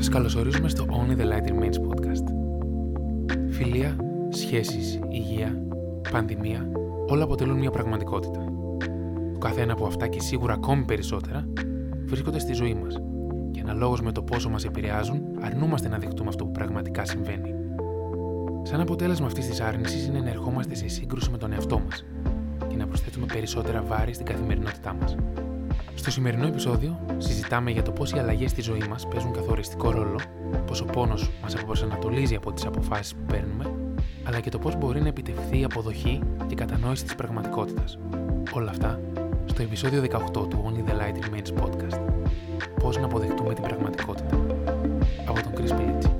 Σας καλωσορίζουμε στο Only the Light Remains podcast. Φιλία, σχέσεις, υγεία, πανδημία, όλα αποτελούν μια πραγματικότητα. Το καθένα από αυτά και σίγουρα ακόμη περισσότερα βρίσκονται στη ζωή μας και αναλόγως με το πόσο μας επηρεάζουν, αρνούμαστε να δεχτούμε αυτό που πραγματικά συμβαίνει. Σαν αποτέλεσμα αυτής της άρνησης είναι να ερχόμαστε σε σύγκρουση με τον εαυτό μας και να προσθέτουμε περισσότερα βάρη στην καθημερινότητά μας. Στο σημερινό επεισόδιο συζητάμε για το πώς οι αλλαγές στη ζωή μας παίζουν καθοριστικό ρόλο, πώ ο πόνος μας αποπροσανατολίζει από τις αποφάσεις που παίρνουμε, αλλά και το πώς μπορεί να επιτευχθεί η αποδοχή και η κατανόηση της πραγματικότητας. Όλα αυτά στο επεισόδιο 18 του Only the Light Remains podcast. Πώς να αποδεχτούμε την πραγματικότητα. Από τον Chris Πιλίτσι.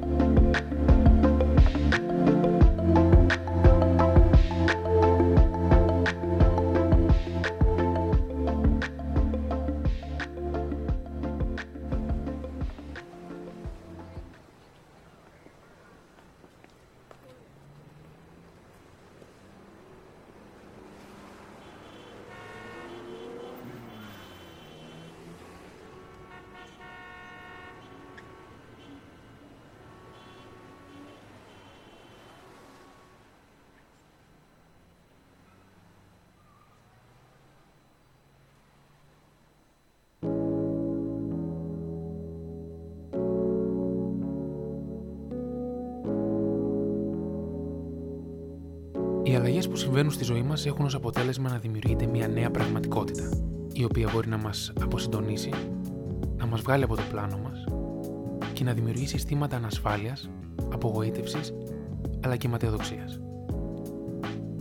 Οι αλλαγές που συμβαίνουν στη ζωή μας έχουν ως αποτέλεσμα να δημιουργείται μια νέα πραγματικότητα, η οποία μπορεί να μας αποσυντονίσει, να μας βγάλει από το πλάνο μας και να δημιουργήσει αισθήματα ανασφάλειας, απογοήτευσης αλλά και ματαιοδοξίας.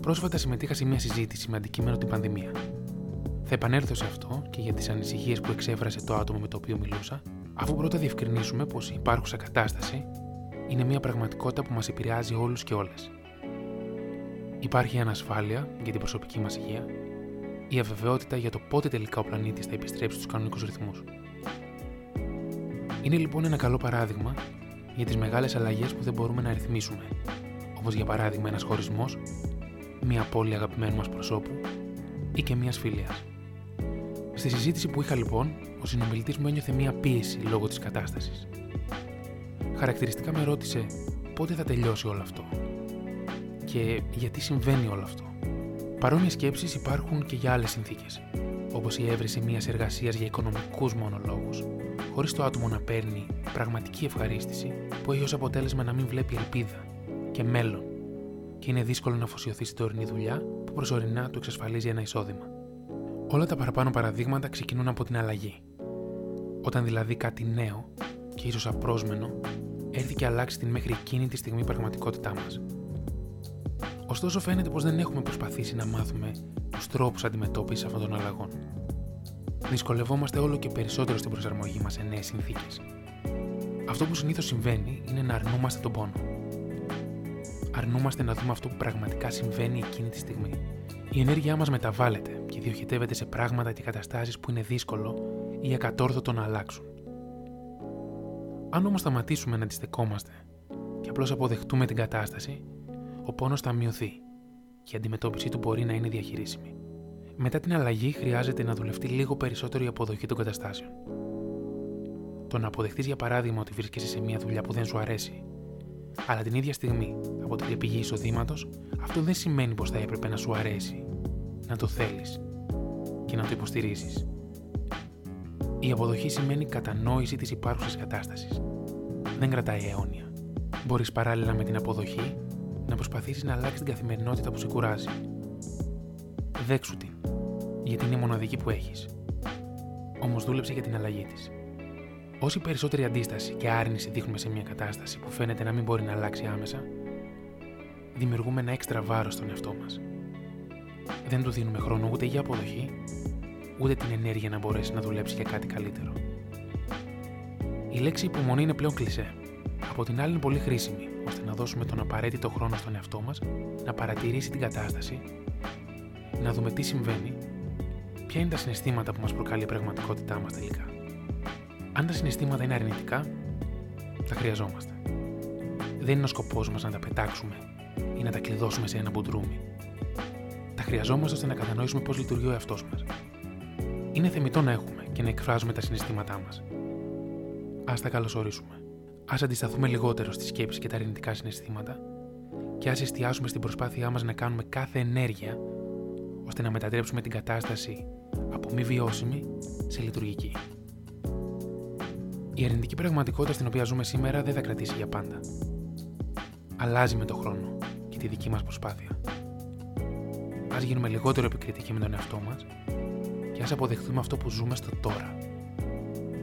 Πρόσφατα συμμετείχα σε μια συζήτηση με αντικείμενο την πανδημία. Θα επανέλθω σε αυτό και για τις ανησυχίες που εξέφρασε το άτομο με το οποίο μιλούσα, αφού πρώτα διευκρινίσουμε πως η υπάρχουσα κατάσταση είναι μια πραγματικότητα που μας επηρεάζει όλους και όλες. Υπάρχει ανασφάλεια για την προσωπική μας υγεία, η αβεβαιότητα για το πότε τελικά ο πλανήτης θα επιστρέψει στους κανονικούς ρυθμούς. Είναι λοιπόν ένα καλό παράδειγμα για τις μεγάλες αλλαγές που δεν μπορούμε να ρυθμίσουμε, όπως για παράδειγμα ένας χωρισμός, μια πόλη αγαπημένου μας προσώπου ή και μιας φιλία. Στη συζήτηση που είχα λοιπόν, ο συνομιλητής μου ένιωθε μια πίεση λόγω της κατάστασης. Χαρακτηριστικά με ρώτησε πότε θα τελειώσει όλο αυτό και γιατί συμβαίνει όλο αυτό; Παρόμοιες σκέψεις υπάρχουν και για άλλες συνθήκες, όπως η έβρεση μιας εργασίας για οικονομικούς μόνο λόγου, χωρίς το άτομο να παίρνει πραγματική ευχαρίστηση που έχει ως αποτέλεσμα να μην βλέπει ελπίδα και μέλλον, και είναι δύσκολο να αφοσιωθεί στην τωρινή δουλειά που προσωρινά του εξασφαλίζει ένα εισόδημα. Όλα τα παραπάνω παραδείγματα ξεκινούν από την αλλαγή. Όταν δηλαδή κάτι νέο και ίσως απρόσμενο έρθει και αλλάξει την μέχρι εκείνη τη στιγμή πραγματικότητά μας. Ωστόσο, φαίνεται πως δεν έχουμε προσπαθήσει να μάθουμε τους τρόπους αντιμετώπισης αυτών των αλλαγών. Δυσκολευόμαστε όλο και περισσότερο στην προσαρμογή μας σε νέες συνθήκες. Αυτό που συνήθως συμβαίνει είναι να αρνούμαστε τον πόνο. Αρνούμαστε να δούμε αυτό που πραγματικά συμβαίνει εκείνη τη στιγμή. Η ενέργειά μας μεταβάλλεται και διοχετεύεται σε πράγματα και καταστάσεις που είναι δύσκολο ή ακατόρθωτο να αλλάξουν. Αν όμως σταματήσουμε να αντιστεκόμαστε και απλώς αποδεχτούμε την κατάσταση, ο πόνος θα μειωθεί και η αντιμετώπιση του μπορεί να είναι διαχειρίσιμη. Μετά την αλλαγή, χρειάζεται να δουλευτεί λίγο περισσότερο η αποδοχή των καταστάσεων. Το να αποδεχτείς, για παράδειγμα, ότι βρίσκεσαι σε μια δουλειά που δεν σου αρέσει, αλλά την ίδια στιγμή αποτελεί πηγή εισοδήματος, αυτό δεν σημαίνει πως θα έπρεπε να σου αρέσει, να το θέλεις και να το υποστηρίζεις. Η αποδοχή σημαίνει κατανόηση της υπάρχουσας κατάστασης. Δεν κρατάει αιώνια. Μπορείς παράλληλα με την αποδοχή να προσπαθήσεις να αλλάξεις την καθημερινότητα που σε κουράζει. Δέξου την, γιατί είναι η μοναδική που έχεις. Όμως δούλεψε για την αλλαγή της. Όση περισσότερη αντίσταση και άρνηση δείχνουμε σε μια κατάσταση που φαίνεται να μην μπορεί να αλλάξει άμεσα, δημιουργούμε ένα έξτρα βάρος στον εαυτό μας. Δεν του δίνουμε χρόνο ούτε για αποδοχή, ούτε την ενέργεια να μπορέσει να δουλέψει για κάτι καλύτερο. Η λέξη υπομονή είναι πλέον κλεισέ. Από την άλλη είναι πολύ χρήσιμη, ώστε να δώσουμε τον απαραίτητο χρόνο στον εαυτό μας να παρατηρήσει την κατάσταση, να δούμε τι συμβαίνει, ποια είναι τα συναισθήματα που μας προκαλεί η πραγματικότητά μας τελικά. Αν τα συναισθήματα είναι αρνητικά, τα χρειαζόμαστε. Δεν είναι ο σκοπός μας να τα πετάξουμε ή να τα κλειδώσουμε σε ένα μπουντρούμι. Τα χρειαζόμαστε ώστε να κατανοήσουμε πώς λειτουργεί ο εαυτός μας. Είναι θεμητό να έχουμε και να εκφράζουμε τα συναισθήματά μας. Α τα καλωσορίσουμε. Ας αντισταθούμε λιγότερο στη σκέψη και τα αρνητικά συναισθήματα και ας εστιάσουμε στην προσπάθειά μας να κάνουμε κάθε ενέργεια ώστε να μετατρέψουμε την κατάσταση από μη βιώσιμη σε λειτουργική. Η αρνητική πραγματικότητα στην οποία ζούμε σήμερα δεν θα κρατήσει για πάντα. Αλλάζει με τον χρόνο και τη δική μας προσπάθεια. Ας γίνουμε λιγότερο επικριτικοί με τον εαυτό μας και ας αποδεχτούμε αυτό που ζούμε στο τώρα,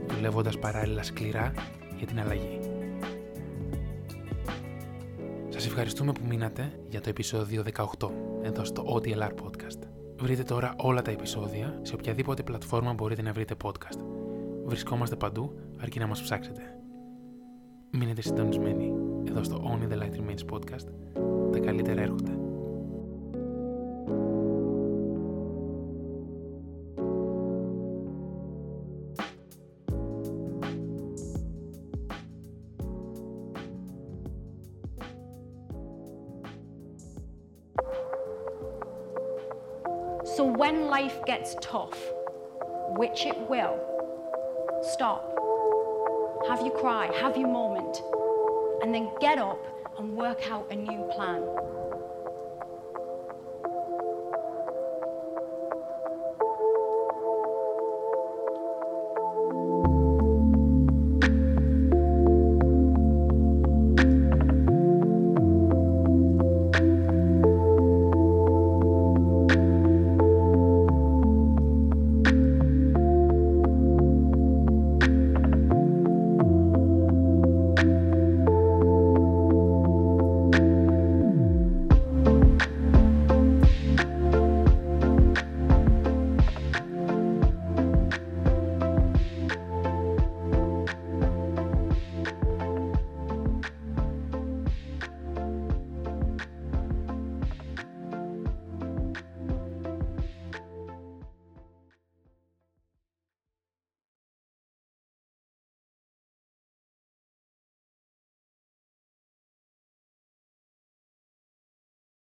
δουλεύοντας παράλληλα σκληρά για την αλλαγή. Σας ευχαριστούμε που μείνατε για το επεισόδιο 18 εδώ στο OTLR Podcast. Βρείτε τώρα όλα τα επεισόδια σε οποιαδήποτε πλατφόρμα μπορείτε να βρείτε podcast. Βρισκόμαστε παντού αρκεί να μας ψάξετε. Μείνετε συντονισμένοι εδώ στο Only the Light Remains podcast. Τα καλύτερα έρχονται. So when life gets tough, which it will, stop. Have your cry, have your moment, and then get up and work out a new plan.